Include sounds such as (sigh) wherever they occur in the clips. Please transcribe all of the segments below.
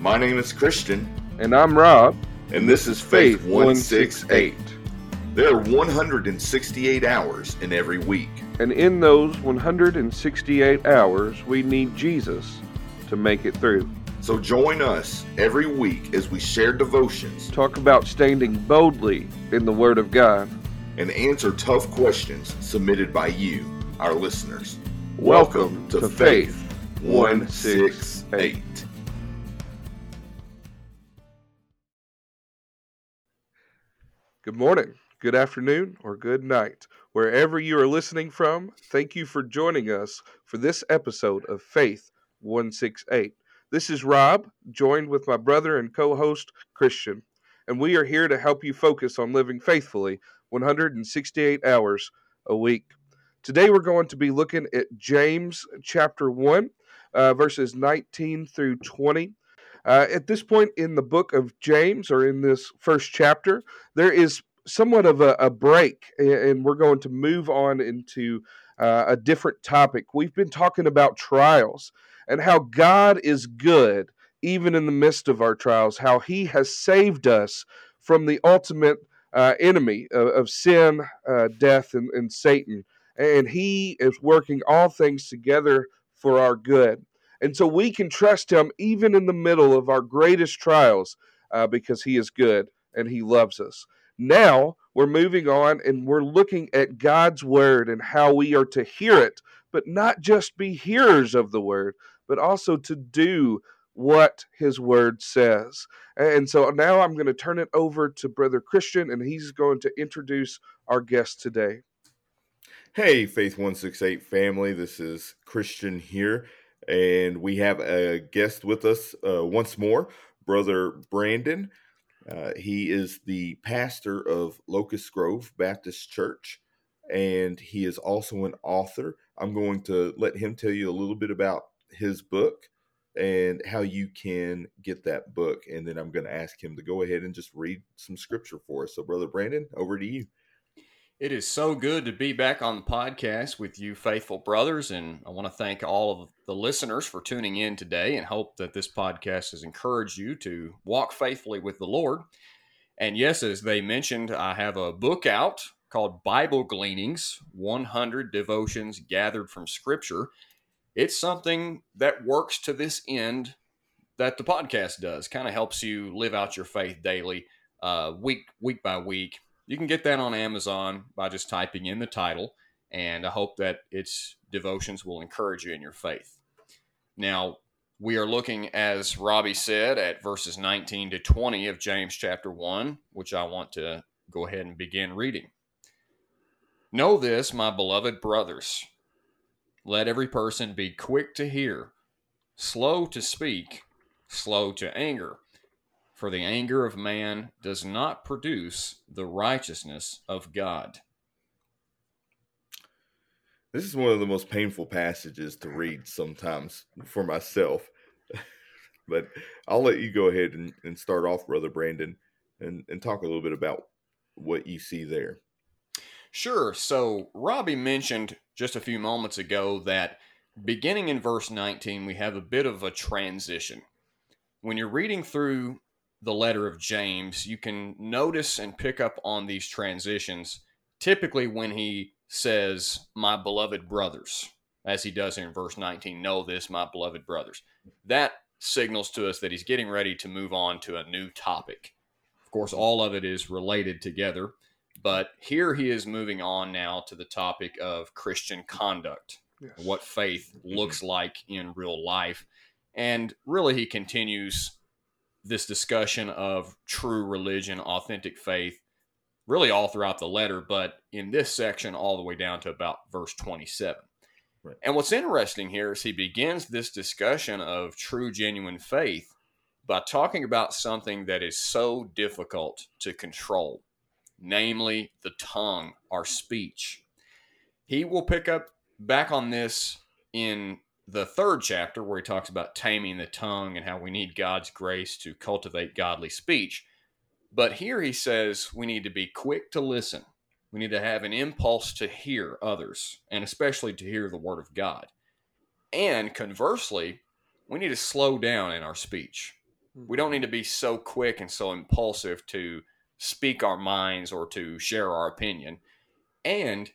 My name is Christian, And I'm Rob. and this is Faith Faith 168. There are 168 hours in every week. And in those 168 hours, we need Jesus to make it through. So join us every week as we share devotions Talk about standing boldly in the Word of God. and answer tough questions submitted by you, our listeners. Welcome to Faith 168. Good morning, good afternoon, or good night. Wherever you are listening from, thank you for joining us for this episode of Faith 168. This is Rob, joined with my brother and co host, Christian, and we are here to help you focus on living faithfully 168 hours a week. Today we're going to be looking at James chapter 1, uh, verses 19 through 20. Uh, at this point in the book of James, or in this first chapter, there is somewhat of a, a break, and we're going to move on into uh, a different topic. We've been talking about trials and how God is good even in the midst of our trials, how He has saved us from the ultimate uh, enemy of, of sin, uh, death, and, and Satan. And He is working all things together for our good. And so we can trust Him even in the middle of our greatest trials uh, because He is good and He loves us. Now we're moving on and we're looking at God's Word and how we are to hear it, but not just be hearers of the Word, but also to do what His Word says. And so now I'm going to turn it over to Brother Christian and he's going to introduce our guest today. Hey, Faith 168 family, this is Christian here, and we have a guest with us uh, once more, Brother Brandon. Uh, he is the pastor of Locust Grove Baptist Church, and he is also an author. I'm going to let him tell you a little bit about his book and how you can get that book, and then I'm going to ask him to go ahead and just read some scripture for us. So, Brother Brandon, over to you. It is so good to be back on the podcast with you, faithful brothers. And I want to thank all of the listeners for tuning in today and hope that this podcast has encouraged you to walk faithfully with the Lord. And yes, as they mentioned, I have a book out called Bible Gleanings 100 Devotions Gathered from Scripture. It's something that works to this end that the podcast does, kind of helps you live out your faith daily, uh, week, week by week you can get that on Amazon by just typing in the title, and I hope that its devotions will encourage you in your faith. Now, we are looking, as Robbie said, at verses 19 to 20 of James chapter 1, which I want to go ahead and begin reading. Know this, my beloved brothers. Let every person be quick to hear, slow to speak, slow to anger for the anger of man does not produce the righteousness of God. This is one of the most painful passages to read sometimes for myself. (laughs) but I'll let you go ahead and, and start off, Brother Brandon, and, and talk a little bit about what you see there. Sure. So, Robbie mentioned just a few moments ago that beginning in verse 19, we have a bit of a transition. When you're reading through the letter of James, you can notice and pick up on these transitions typically when he says, My beloved brothers, as he does in verse 19, know this, my beloved brothers. That signals to us that he's getting ready to move on to a new topic. Of course, all of it is related together, but here he is moving on now to the topic of Christian conduct, Yes. what faith mm-hmm. looks like in real life. And really, he continues this discussion of true religion, authentic faith, really all throughout the letter, but in this section, all the way down to about verse 27. Right. And what's interesting here is he begins this discussion of true, genuine faith by talking about something that is so difficult to control, namely the tongue, our speech. He will pick up back on this in the third chapter where he talks about taming the tongue and how we need God's grace to cultivate godly speech. But here he says we need to be quick to listen. We need to have an impulse to hear others, and especially to hear the word of God. And conversely, we need to slow down in our speech. We don't need to be so quick and so impulsive to speak our minds or to share our opinion. And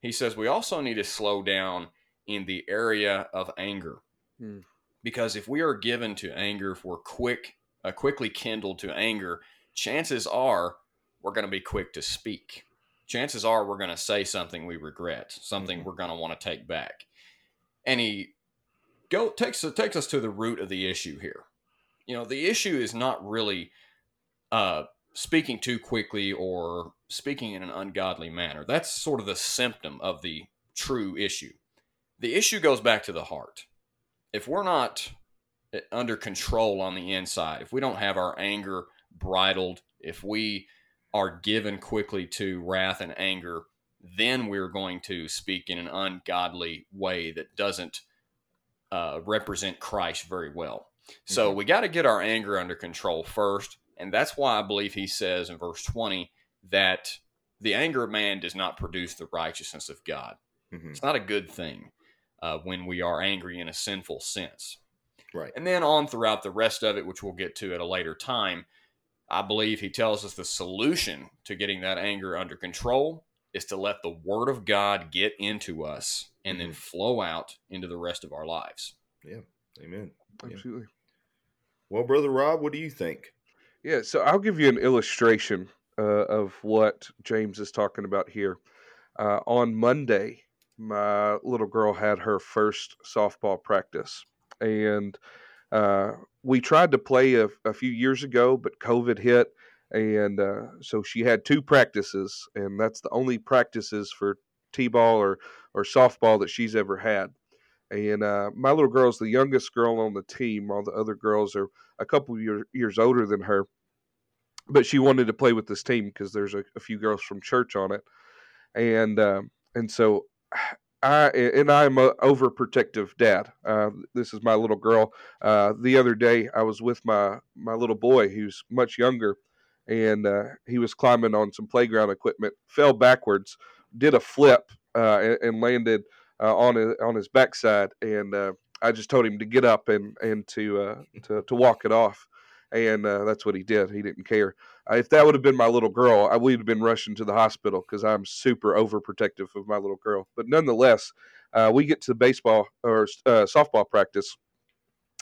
he says we also need to slow down in the area of anger. Hmm. Because if we are given to anger, if we're quick, uh, quickly kindled to anger, chances are we're going to be quick to speak. Chances are we're going to say something we regret, something we're going to want to take back. And he go takes takes us to the root of the issue here. You know, the issue is not really uh, speaking too quickly or speaking in an ungodly manner. That's sort of the symptom of the true issue. The issue goes back to the heart. If we're not eh, under control on the inside, if we don't have our anger bridled, if we are given quickly to wrath and anger, then we're going to speak in an ungodly way that doesn't uh, represent Christ very well. So Mhm. we got to get our anger under control first. And that's why I believe he says in verse 20 that the anger of man does not produce the righteousness of God. Mhm. It's not a good thing uh, when we are angry in a sinful sense. Right. And then on throughout the rest of it, which we'll get to at a later time, I believe he tells us the solution to getting that anger under control is to let the word of God get into us and then Mhm. flow out into the rest of our lives. Yeah. Amen. Yeah. Absolutely. Well, brother Rob, what do you think? Yeah, so I'll give you an illustration uh, of what James is talking about here. Uh, on Monday, my little girl had her first softball practice, and uh, we tried to play a, a few years ago, but COVID hit, and uh, so she had two practices, and that's the only practices for t-ball or or softball that she's ever had. And uh, my little girl's the youngest girl on the team. All the other girls are a couple year, years older than her but she wanted to play with this team because there's a, a few girls from church on it, and um, and so I and I'm a overprotective dad. Uh, this is my little girl. Uh, the other day I was with my my little boy who's much younger, and uh, he was climbing on some playground equipment, fell backwards, did a flip, uh, and, and landed uh, on his, on his backside, and uh, I just told him to get up and and to to to walk it off and uh, that's what he did. He didn't care. Uh, if that would have been my little girl, I would have been rushing to the hospital because I'm super overprotective of my little girl. But nonetheless, uh, we get to baseball or uh, softball practice,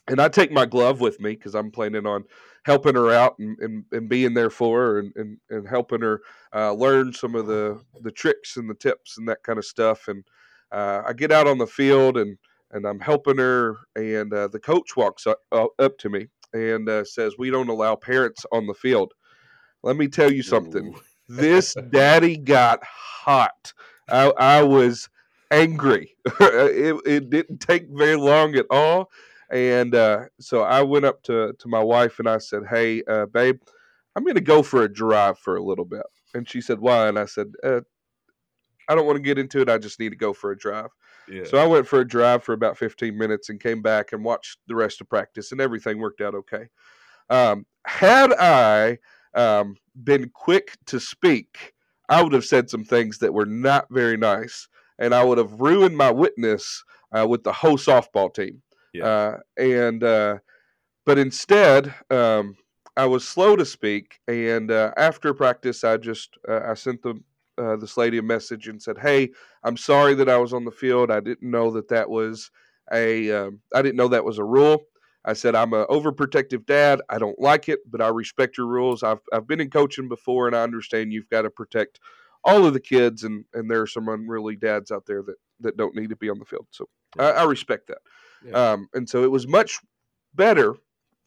and I take my glove with me because I'm planning on helping her out and, and, and being there for her and, and, and helping her uh, learn some of the, the tricks and the tips and that kind of stuff. And uh, I get out on the field and and I'm helping her, and the coach walks up, up to me and uh, says, "We don't allow parents on the field." Let me tell you something. (laughs) This daddy got hot. I, I was angry. (laughs) it, it didn't take very long at all, and uh, so I went up to to my wife and I said, "Hey, uh, babe, I'm going to go for a drive for a little bit." And she said, "Why?" And I said, uh, "I don't want to get into it. I just need to go for a drive." Yeah. So I went for a drive for about 15 minutes and came back and watched the rest of practice, and everything worked out okay. Um, had I um, been quick to speak, I would have said some things that were not very nice, and I would have ruined my witness uh, with the whole softball team. Yeah. Uh, and uh, but instead, um, I was slow to speak, and uh, after practice, I just uh, I sent the uh, this lady a message and said, "Hey, I'm sorry that I was on the field. I didn't know that that was a um, I didn't know that was a rule. I said I'm a overprotective dad. I don't like it, but I respect your rules. I've I've been in coaching before, and I understand you've got to protect all of the kids, and and there are some unruly dads out there that that don't need to be on the field. So I, I respect that. Yeah. Um, and so it was much better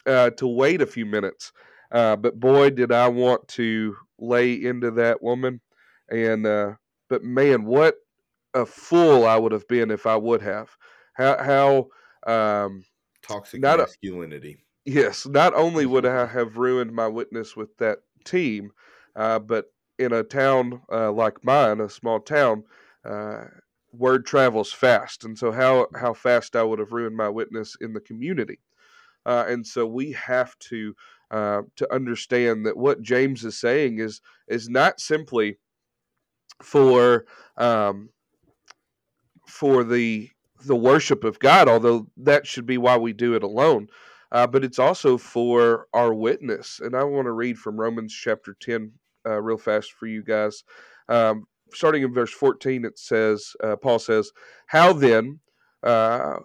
uh, to wait a few minutes. Uh, but boy, did I want to lay into that woman. And uh, but man, what a fool I would have been if I would have. How how um, Toxic not a- masculinity. yes, not only would I (laughs) have ruined my witness with that team, uh, but in a town uh, like mine, a small town, uh, word travels fast, and so how how fast I would have ruined my witness in the community. Uh, and so we have to uh, to understand that what James is saying is is not simply for um, for the the worship of God, although that should be why we do it alone. uh, but it's also for our witness. And I want to read from Romans chapter 10 uh, real fast for you guys. Um, starting in verse 14, it says, uh, Paul says, How then uh,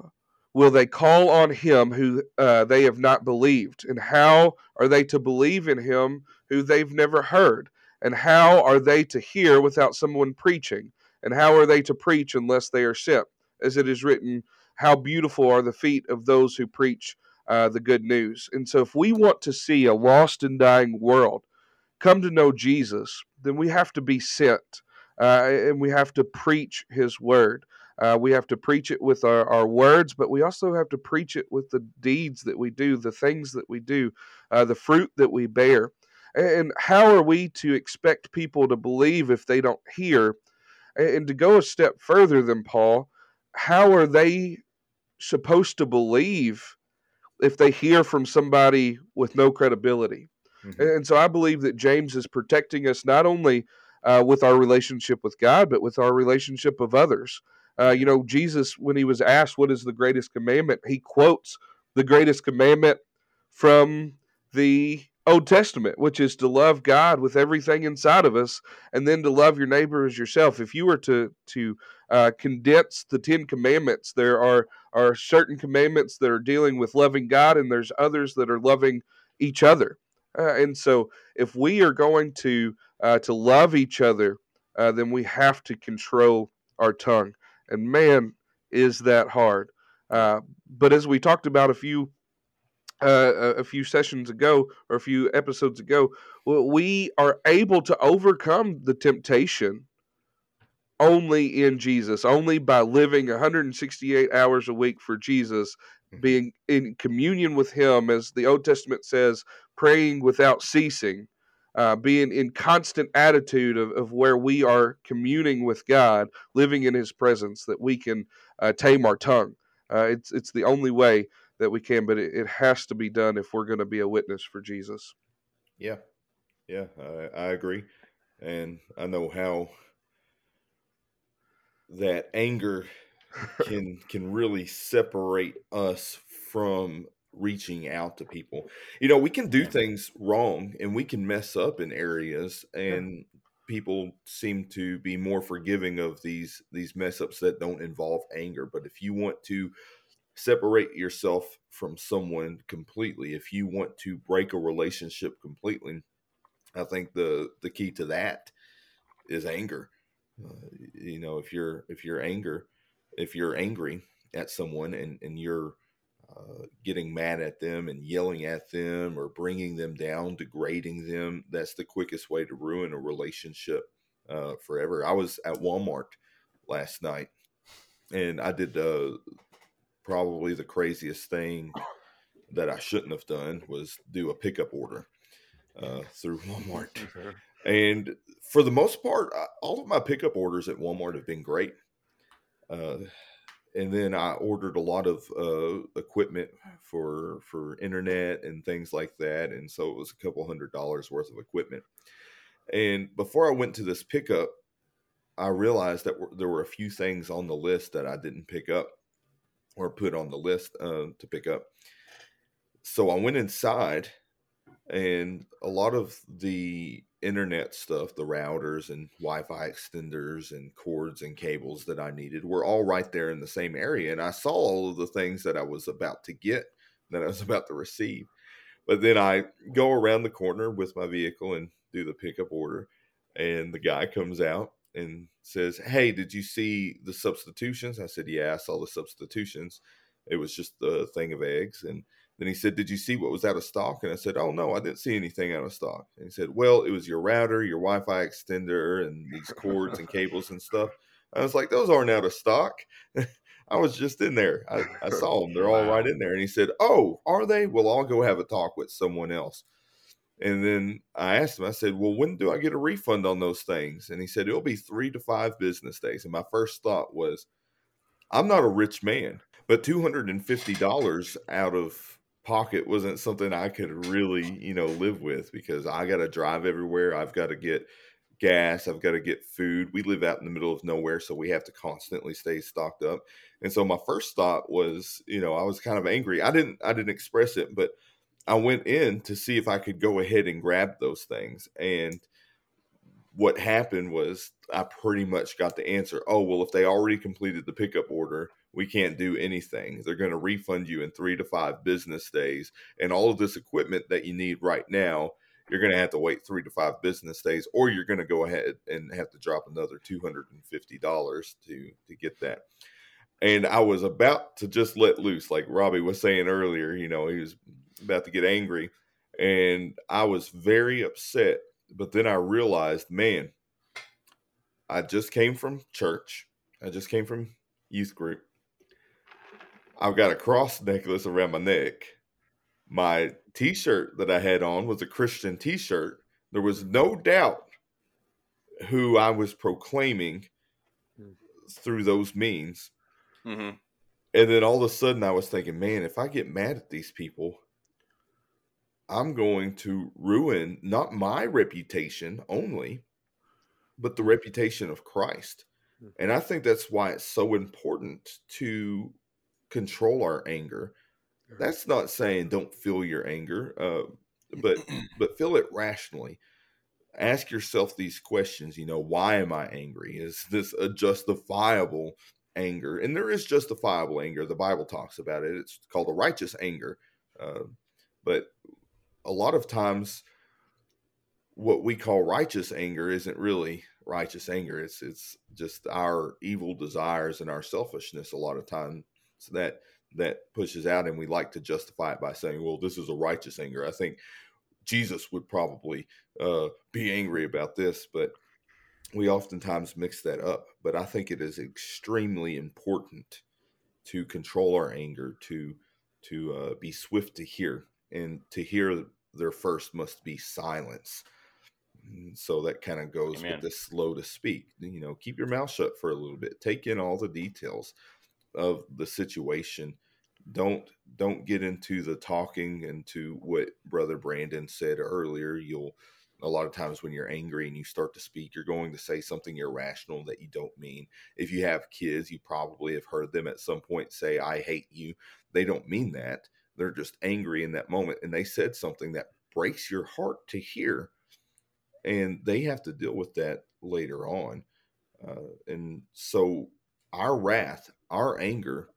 will they call on him who uh, they have not believed? And how are they to believe in him who they've never heard? And how are they to hear without someone preaching? And how are they to preach unless they are sent? As it is written, How beautiful are the feet of those who preach uh, the good news. And so, if we want to see a lost and dying world come to know Jesus, then we have to be sent uh, and we have to preach his word. Uh, we have to preach it with our, our words, but we also have to preach it with the deeds that we do, the things that we do, uh, the fruit that we bear. And how are we to expect people to believe if they don't hear? And to go a step further than Paul, how are they supposed to believe if they hear from somebody with no credibility? Mm-hmm. And so I believe that James is protecting us not only uh, with our relationship with God, but with our relationship of others. Uh, you know, Jesus, when he was asked what is the greatest commandment, he quotes the greatest commandment from the Old Testament, which is to love God with everything inside of us, and then to love your neighbor as yourself. If you were to to uh, condense the Ten Commandments, there are are certain commandments that are dealing with loving God, and there's others that are loving each other. Uh, and so, if we are going to uh, to love each other, uh, then we have to control our tongue. And man, is that hard. Uh, but as we talked about a few uh, a few sessions ago or a few episodes ago, we are able to overcome the temptation only in Jesus, only by living 168 hours a week for Jesus, mm-hmm. being in communion with Him, as the Old Testament says, praying without ceasing, uh, being in constant attitude of, of where we are communing with God, living in His presence, that we can uh, tame our tongue. Uh, it's it's the only way that we can, but it, it has to be done if we're going to be a witness for Jesus. Yeah, yeah, I, I agree, and I know how that anger (laughs) can can really separate us from reaching out to people. You know, we can do things wrong and we can mess up in areas and people seem to be more forgiving of these these mess ups that don't involve anger, but if you want to separate yourself from someone completely. If you want to break a relationship completely i think the the key to that is anger. Uh, you know if you're if you're anger if you're angry at someone and and you're uh, getting mad at them and yelling at them or bringing them down degrading them that's the quickest way to ruin a relationship uh, forever. I was at walmart last night and i did uh, probably the craziest thing that I shouldn't have done was do a pickup order uh, through (laughs) Walmart. And for the most part, all of my pickup orders at Walmart have been great. Uh, and then I ordered a lot of uh, equipment for for internet and things like that, and so it was a couple hundred dollars worth of equipment. And before I went to this pickup, I realized that there were a few things on the list that I didn't pick up or put on the list uh, to pick up. So I went inside, and a lot of the internet stuff, the routers and Wi Fi extenders and cords and cables that I needed, were all right there in the same area. And I saw all of the things that I was about to get, that I was (laughs) about to receive. But then I go around the corner with my vehicle and do the pickup order, and the guy comes out and says, Hey, did you see the substitutions? I said, Yeah, I saw the substitutions. It was just the thing of eggs. And then he said, Did you see what was out of stock? And I said, Oh, no, I didn't see anything out of stock. And he said, Well, it was your router, your Wi Fi extender, and these cords and cables and stuff. I was like, Those aren't out of stock. (laughs) I was just in there. I, I saw them. They're all right in there. And he said, Oh, are they? Well, I'll go have a talk with someone else. And then I asked him, I said, Well, when do I get a refund on those things? And he said, It'll be three to five business days. And my first thought was, I'm not a rich man, but $250 out of pocket wasn't something I could really, you know, live with because I got to drive everywhere. I've got to get gas. I've got to get food. We live out in the middle of nowhere, so we have to constantly stay stocked up. And so my first thought was, you know, I was kind of angry. I didn't I didn't express it, but I went in to see if I could go ahead and grab those things. And what happened was I pretty much got the answer. Oh, well, if they already completed the pickup order, we can't do anything. They're going to refund you in three to five business days. And all of this equipment that you need right now, you're going to have to wait three to five business days, or you're going to go ahead and have to drop another $250 to, to get that and I was about to just let loose, like Robbie was saying earlier. You know, he was about to get angry, and I was very upset. But then I realized, man, I just came from church. I just came from youth group. I've got a cross necklace around my neck. My T-shirt that I had on was a Christian T-shirt. There was no doubt who I was proclaiming through those means Mm-hmm. And then all of a sudden, I was thinking, man, if I get mad at these people, I'm going to ruin not my reputation only, but the reputation of Christ. Hmm. And I think that's why it's so important to control our anger. That's not saying don't feel your anger, uh, but (clears throat) but feel it rationally. Ask yourself these questions. You know, why am I angry? Is this a justifiable anger, and there is justifiable anger. The Bible talks about it. It's called a righteous anger. Uh, but a lot of times, what we call righteous anger isn't really righteous anger. It's it's just our evil desires and our selfishness. A lot of times that that pushes out, and we like to justify it by saying, "Well, this is a righteous anger." I think Jesus would probably uh, be angry about this, but we oftentimes mix that up, but I think it is extremely important to control our anger, to to uh, be swift to hear, and to hear their first must be silence. So that kind of goes Amen. with the slow to speak. You know, keep your mouth shut for a little bit. Take in all the details of the situation. Don't don't get into the talking into what Brother Brandon said earlier. You'll a lot of times when you're angry and you start to speak, you're going to say something irrational that you don't mean. If you have kids, you probably have heard them at some point say, I hate you. They don't mean that. They're just angry in that moment. And they said something that breaks your heart to hear. And they have to deal with that later on. Uh, and so our wrath, our anger,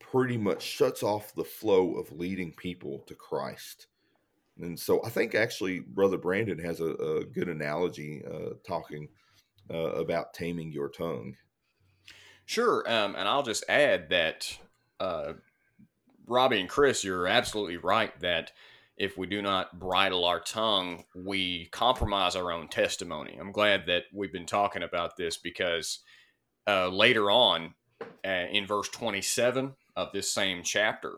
pretty much shuts off the flow of leading people to Christ. And so I think actually Brother Brandon has a, a good analogy uh, talking uh, about taming your tongue. Sure. Um, and I'll just add that uh, Robbie and Chris, you're absolutely right that if we do not bridle our tongue, we compromise our own testimony. I'm glad that we've been talking about this because uh, later on uh, in verse 27 of this same chapter,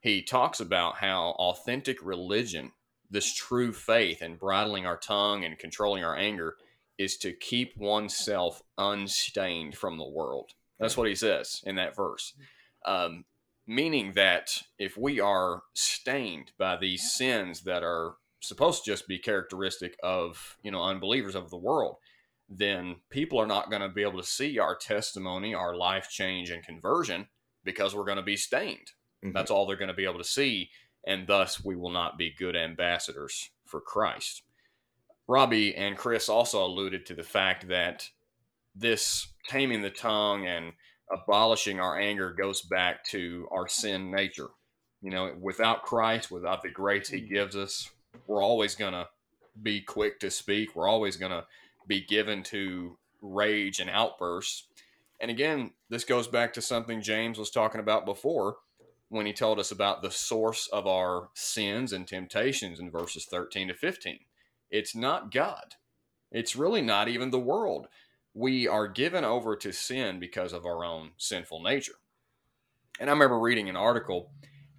he talks about how authentic religion, this true faith and bridling our tongue and controlling our anger, is to keep oneself unstained from the world. That's what he says in that verse. Um, meaning that if we are stained by these sins that are supposed to just be characteristic of you know unbelievers of the world then people are not going to be able to see our testimony our life change and conversion because we're going to be stained Mm-hmm. That's all they're going to be able to see, and thus we will not be good ambassadors for Christ. Robbie and Chris also alluded to the fact that this taming the tongue and abolishing our anger goes back to our sin nature. You know, without Christ, without the grace He mm. gives us, we're always going to be quick to speak. We're always going to be given to rage and outbursts. And again, this goes back to something James was talking about before when he told us about the source of our sins and temptations in verses 13 to 15. It's not God. It's really not even the world. We are given over to sin because of our own sinful nature. And I remember reading an article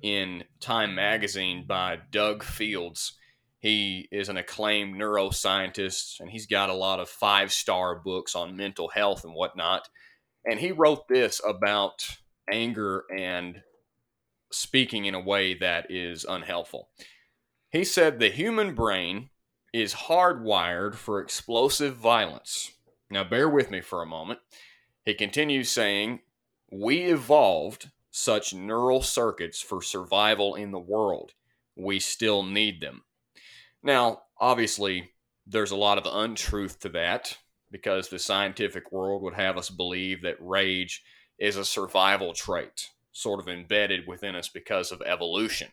in Time magazine by Doug Fields. He is an acclaimed neuroscientist and he's got a lot of five star books on mental health and whatnot. And he wrote this about anger and speaking in a way that is unhelpful. He said the human brain is hardwired for explosive violence. Now, bear with me for a moment. He continues saying, We evolved such neural circuits for survival in the world. We still need them. Now, obviously, there's a lot of untruth to that because the scientific world would have us believe that rage is a survival trait, sort of embedded within us because of evolution.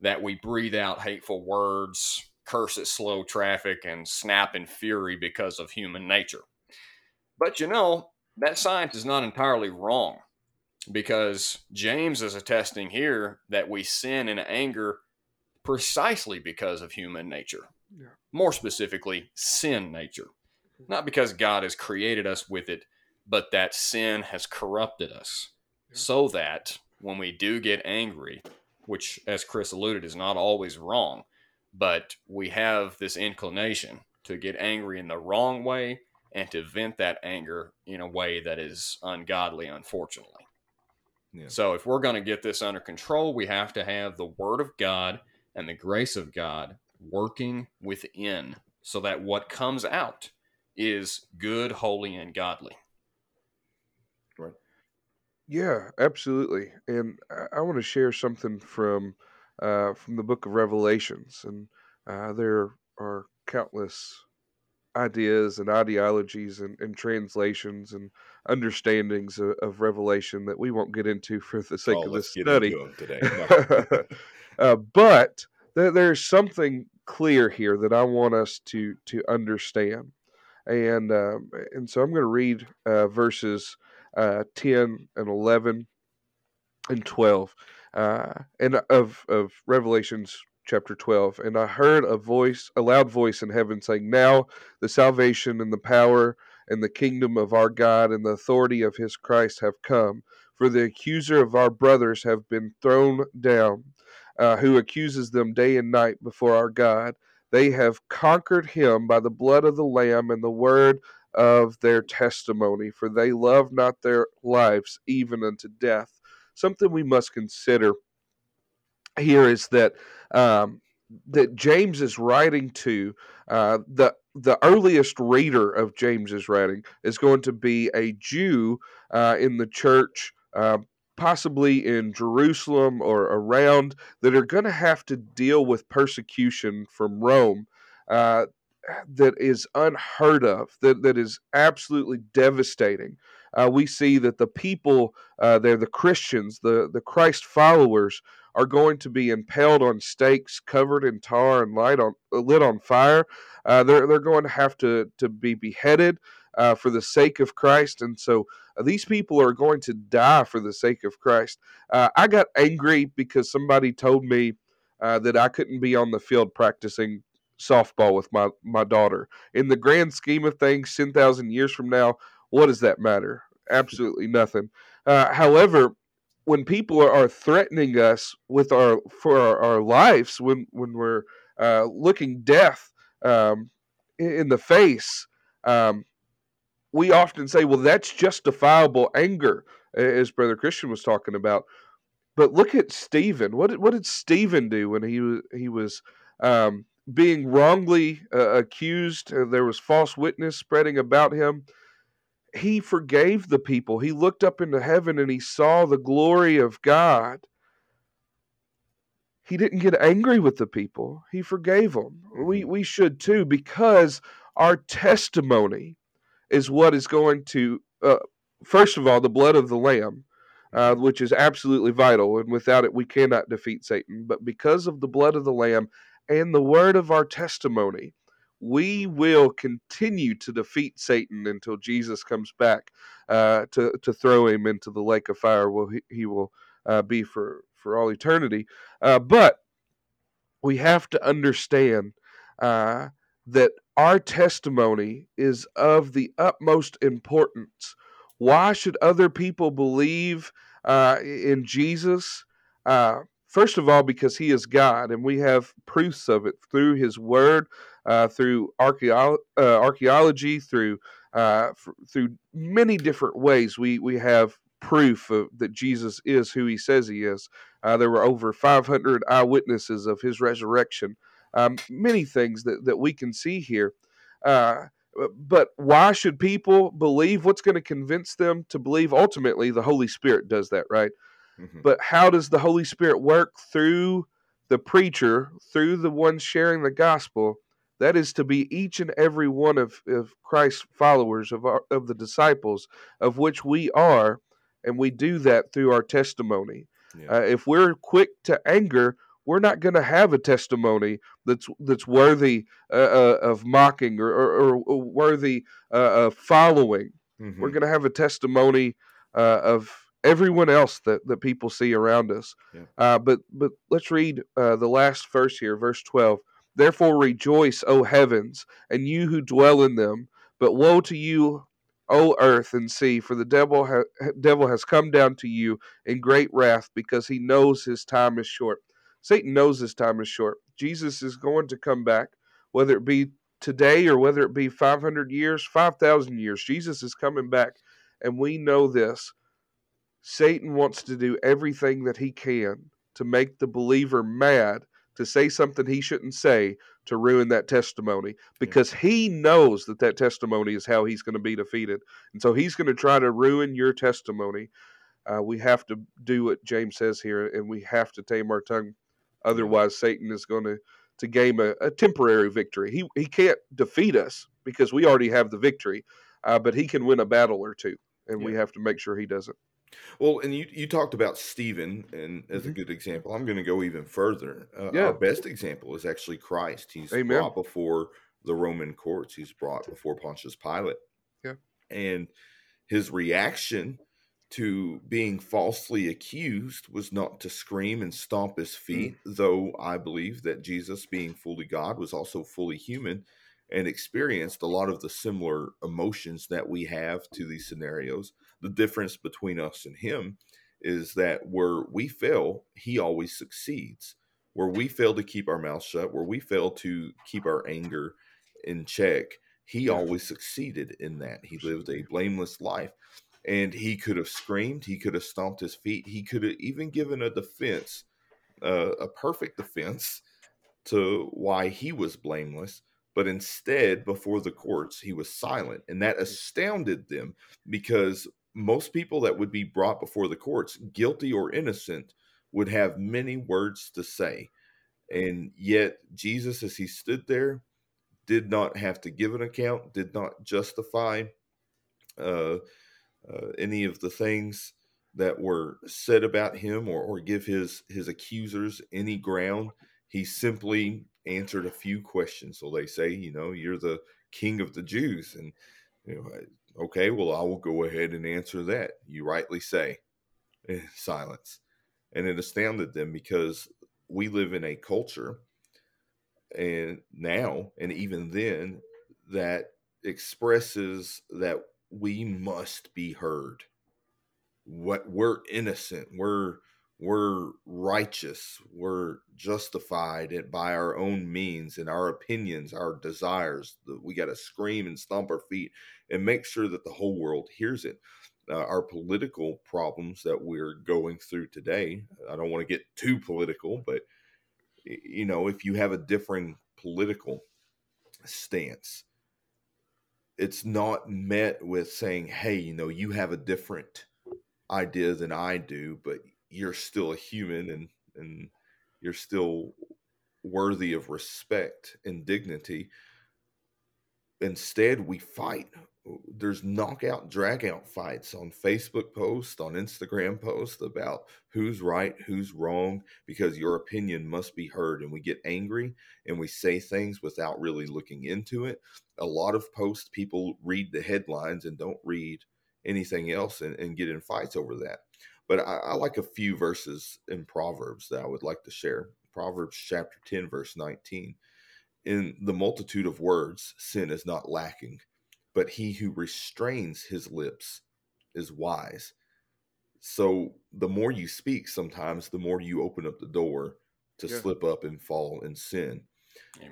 That we breathe out hateful words, curse at slow traffic, and snap in fury because of human nature. But you know, that science is not entirely wrong because James is attesting here that we sin in anger precisely because of human nature. Yeah. More specifically, sin nature. Not because God has created us with it, but that sin has corrupted us. Yeah. So that when we do get angry, which, as Chris alluded, is not always wrong, but we have this inclination to get angry in the wrong way and to vent that anger in a way that is ungodly, unfortunately. Yeah. So, if we're going to get this under control, we have to have the Word of God and the grace of God working within so that what comes out is good, holy, and godly. Right. Yeah, absolutely. And I, I want to share something from uh, from the book of Revelations. And uh, there are countless ideas and ideologies and, and translations and understandings of, of, Revelation that we won't get into for the sake oh, of this study today. (laughs) No. uh, but th- there's something clear here that I want us to to understand, and um, and so I'm going to read uh, verses uh, ten and eleven and twelve, uh, and of of Revelations chapter 12 and i heard a voice a loud voice in heaven saying now the salvation and the power and the kingdom of our god and the authority of his christ have come. For the accuser of our brothers have been thrown down uh, who accuses them day and night before our god. They have conquered him by the blood of the lamb and the word of their testimony for they love not their lives even unto death something we must consider here is that um, that James is writing to uh, the the earliest reader of James's writing is going to be a Jew uh, in the church, uh, possibly in Jerusalem or around, that are going to have to deal with persecution from Rome. Uh, that is unheard of, that, that is absolutely devastating. Uh, we see that the people, uh, they're the Christians, the, the Christ followers, are going to be impaled on stakes, covered in tar and light on lit on fire. Uh, they're they're going to have to to be beheaded uh, for the sake of Christ, and so uh, these people are going to die for the sake of Christ. Uh, I got angry because somebody told me uh, that I couldn't be on the field practicing softball with my my daughter. In the grand scheme of things, ten thousand years from now, what does that matter? Absolutely nothing. however, when people are, threatening us with our for our, our lives, when when we're uh, looking death um, in, in, the face, um, we often say, "Well, that's justifiable anger," as Brother Christian was talking about. But look at Stephen. What did what did Stephen do when he was he was um, being wrongly uh, accused? Uh, there was false witness spreading about him he forgave the people. He looked up into heaven and he saw the glory of God. He didn't get angry with the people. He forgave them. We we should too because our testimony is what is going to uh, first of all the blood of the lamb uh, which is absolutely vital and without it we cannot defeat Satan but because of the blood of the lamb and the word of our testimony we will continue to defeat Satan until Jesus comes back uh, to to throw him into the lake of fire. Well, he, he will uh, be for for all eternity. Uh, but we have to understand uh, that our testimony is of the utmost importance. Why should other people believe uh, in Jesus? First of all, because he is God, and we have proofs of it through his word, uh, through uh, archaeology, through uh, f- through many different ways. We we have proof of, that Jesus is who he says he is. Uh, there were over 500 eyewitnesses of his resurrection. Um, many things that, that we can see here. Uh, But why should people believe? What's going to convince them to believe? Ultimately, the Holy Spirit does that, right? Mhm. But how does the Holy Spirit work through the preacher, through the one sharing the gospel? That is to be each and every one of, of Christ's followers, of, our, of the disciples, of which we are, and we do that through our testimony. Yeah. Uh, if we're quick to anger, we're not going to have a testimony that's that's worthy uh, uh, of mocking or, or, or worthy uh, of following. Mhm. We're going to have a testimony uh, of everyone else that, that people see around us. Yeah. Uh, but but let's read uh, the last verse here, verse twelve. Therefore rejoice, O heavens, and you who dwell in them. But woe to you, O earth and sea, for the devil ha- devil has come down to you in great wrath, because he knows his time is short. Satan knows his time is short. Jesus is going to come back, whether it be today or whether it be 500 years, 5,000 years. Jesus is coming back, and we know this. Satan wants to do everything that he can to make the believer mad, to say something he shouldn't say, to ruin that testimony, because he knows that that testimony is how he's going to be defeated. And so he's going to try to ruin your testimony. Uh, we have to do what James says here, and we have to tame our tongue. Otherwise, Satan is going to to gain a, a temporary victory. He he can't defeat us because we already have the victory, uh, but he can win a battle or two, and we have to make sure he doesn't. Well, and you, you talked about Stephen and as a Mhm. good example. I'm going to go even further. Uh, Yeah. Our best example is actually Christ. He's Amen. brought before the Roman courts. He's brought before Pontius Pilate. Yeah. And his reaction to being falsely accused was not to scream and stomp his feet, though I believe that Jesus, being fully God, was also fully human and experienced a lot of the similar emotions that we have to these scenarios. The difference between us and him is that where we fail, he always succeeds. Where we fail to keep our mouth shut, where we fail to keep our anger in check, he always succeeded in that. He lived a blameless life. And he could have screamed, he could have stomped his feet, he could have even given a defense, uh, a perfect defense to why he was blameless. But instead, before the courts, he was silent. And that astounded them because most people that would be brought before the courts, guilty or innocent, would have many words to say. And yet, Jesus, as he stood there, did not have to give an account, did not justify uh, uh, any of the things that were said about him or, or give his, his accusers any ground. He simply answered a few questions. So they say, you know, you're the king of the Jews. And, you know, okay, well, I will go ahead and answer that. You rightly say. Eh, Silence. And it astounded them because we live in a culture and now and even then that expresses that we must be heard what we're innocent we're we're righteous we're justified it by our own means and our opinions our desires we got to scream and stomp our feet and make sure that the whole world hears it. Uh, our political problems that we're going through today i don't want to get too political but you know if you have a differing political stance it's not met with saying hey you know you have a different idea than i do but you're still a human and and you're still worthy of respect and dignity. Instead we fight. There's knockout drag out fights on facebook posts on instagram posts about who's right who's wrong because your opinion must be heard. And we get angry and we say things without really looking into it. A lot of posts people read the headlines and don't read anything else and, and get in fights over that but I, I like a few verses in proverbs that i would like to share. Proverbs chapter 10 verse 19 in the multitude of words sin is not lacking but he who restrains his lips is wise. So the more you speak sometimes the more you open up the door to Yeah. slip up and fall in sin.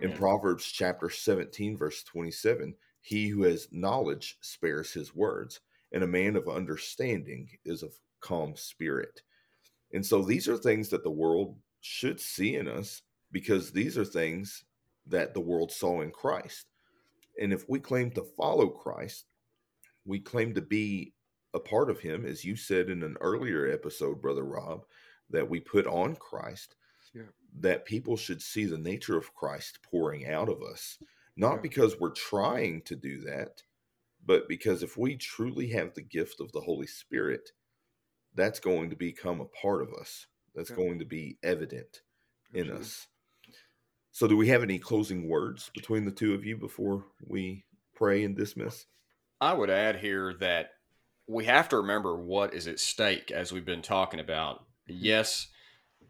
In Proverbs chapter 17, verse 27, he who has knowledge spares his words, and a man of understanding is of calm spirit. And so these are things that the world should see in us because these are things that the world saw in Christ. And if we claim to follow Christ, we claim to be a part of him, as you said in an earlier episode, Brother Rob, that we put on Christ, Yeah. that people should see the nature of Christ pouring out of us, not Yeah. because we're trying to do that, but because if we truly have the gift of the Holy Spirit, that's going to become a part of us. That's going to be evident in Absolutely. us. So, do we have any closing words between the two of you before we pray and dismiss? I would add here that we have to remember what is at stake as we've been talking about. Mm-hmm. Yes,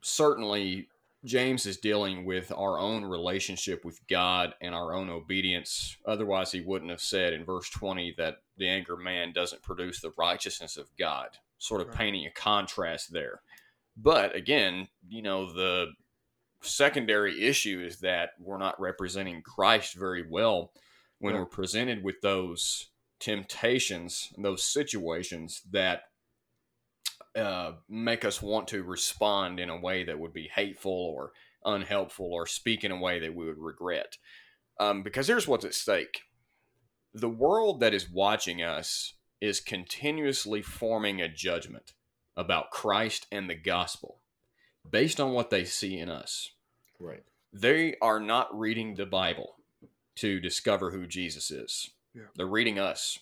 certainly James is dealing with our own relationship with God and our own obedience. Otherwise, he wouldn't have said in verse 20 that the anger man doesn't produce the righteousness of God, sort of Right. painting a contrast there. But again, you know, the secondary issue is that we're not representing Christ very well when Right. we're presented with those temptations and those situations that uh, make us want to respond in a way that would be hateful or unhelpful or speak in a way that we would regret. Um, because here's what's at stake the world that is watching us is continuously forming a judgment about Christ and the gospel based on what they see in us. Right. They are not reading the Bible to discover who Jesus is. Yeah. They're reading us.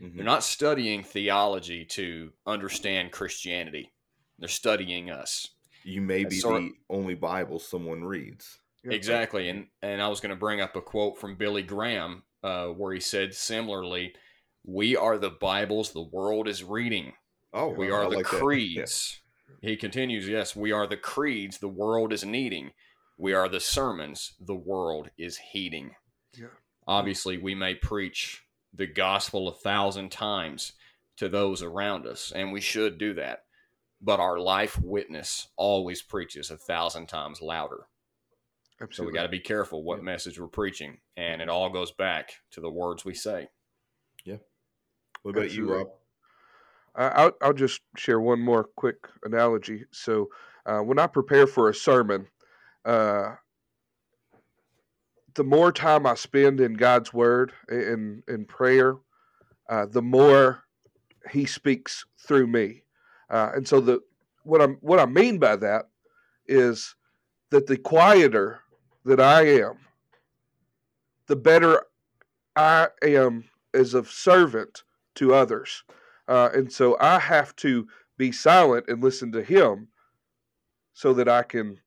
Mhm. They're not studying theology to understand Christianity. They're studying us. You may be sort- the only Bible someone reads. Exactly. And and I was going to bring up a quote from Billy Graham uh, where he said similarly, "We are the Bibles the world is reading. Oh, We I are the like that. (laughs) Yeah. creeds." He continues, "Yes, we are the creeds the world is needing. We are the sermons the world is heeding." Yeah. Obviously, we may preach the gospel a thousand times to those around us, and we should do that. But our life witness always preaches a thousand times louder. So we got to be careful what Yeah. message we're preaching, and it all goes back to the words we say. What about Absolutely. you, Rob? I'll, I'll just share one more quick analogy. So, uh, when I prepare for a sermon, uh, the more time I spend in God's Word in in prayer, uh, the more He speaks through me. Uh, and so, the what I'm what I mean by that is that the quieter that I am, the better I am as a servant to others. Uh, and so I have to be silent and listen to him so that I can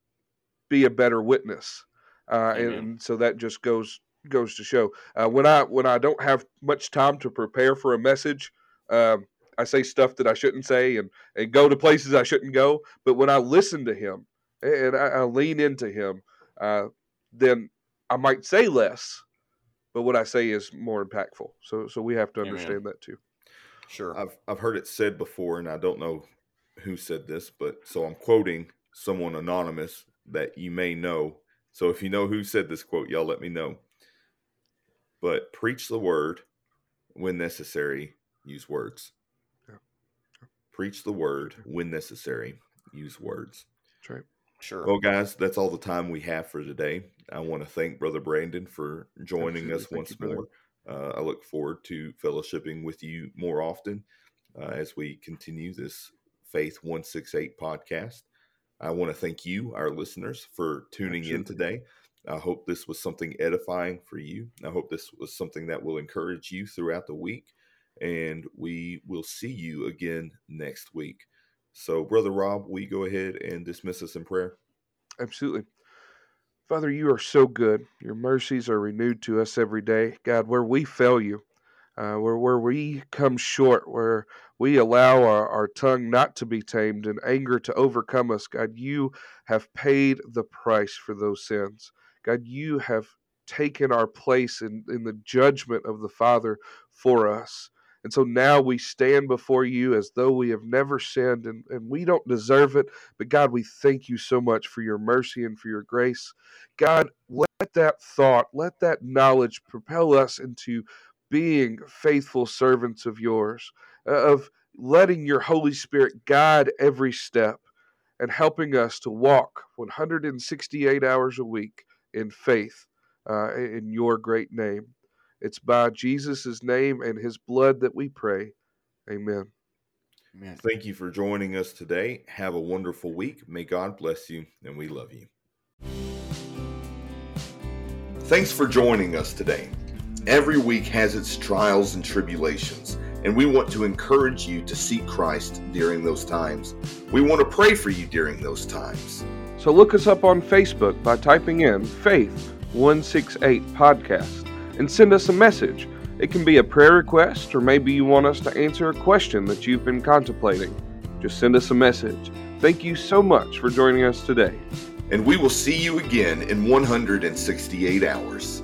be a better witness. Uh, and, and so that just goes goes to show uh, when I when I don't have much time to prepare for a message, um, I say stuff that I shouldn't say and, and go to places I shouldn't go. But when I listen to him and I, I lean into him, uh, then I might say less, but what I say is more impactful. So so we have to Amen. understand that too. Sure. I've I've heard it said before, and I don't know who said this, but so I'm quoting someone anonymous that you may know. So if you know who said this quote, y'all let me know. But preach the word when necessary. Use words. Yeah. Preach the word when necessary. Use words. That's right. Sure. Well, guys, that's all the time we have for today. I want to thank Brother Brandon for joining Absolutely. us Thank once you, more. Uh, I look forward to fellowshipping with you more often uh, as we continue this Faith 168 podcast. I want to thank you, our listeners, for tuning in today. I hope this was something edifying for you. I hope this was something that will encourage you throughout the week. And we will see you again next week. So, Brother Rob, will you go ahead and dismiss us in prayer? Absolutely. Father, you are so good. Your mercies are renewed to us every day. God, where we fail you, uh, where, where we come short, where we allow our, our tongue not to be tamed and anger to overcome us, God, you have paid the price for those sins. God, you have taken our place in, in the judgment of the Father for us. And so now we stand before you as though we have never sinned and, and we don't deserve it. But God, we thank you so much for your mercy and for your grace. God, let that thought, let that knowledge propel us into being faithful servants of yours, uh, of letting your Holy Spirit guide every step and helping us to walk 168 hours a week in faith uh, in your great name. It's by Jesus' name and his blood that we pray. Amen. Amen. Thank you for joining us today. Have a wonderful week. May God bless you, and we love you. Thanks for joining us today. Every week has its trials and tribulations, and we want to encourage you to seek Christ during those times. We want to pray for you during those times. So look us up on Facebook by typing in Faith 168 Podcast and send us a message. It can be a prayer request, or maybe you want us to answer a question that you've been contemplating. Just send us a message. Thank you so much for joining us today. And we will see you again in 168 hours.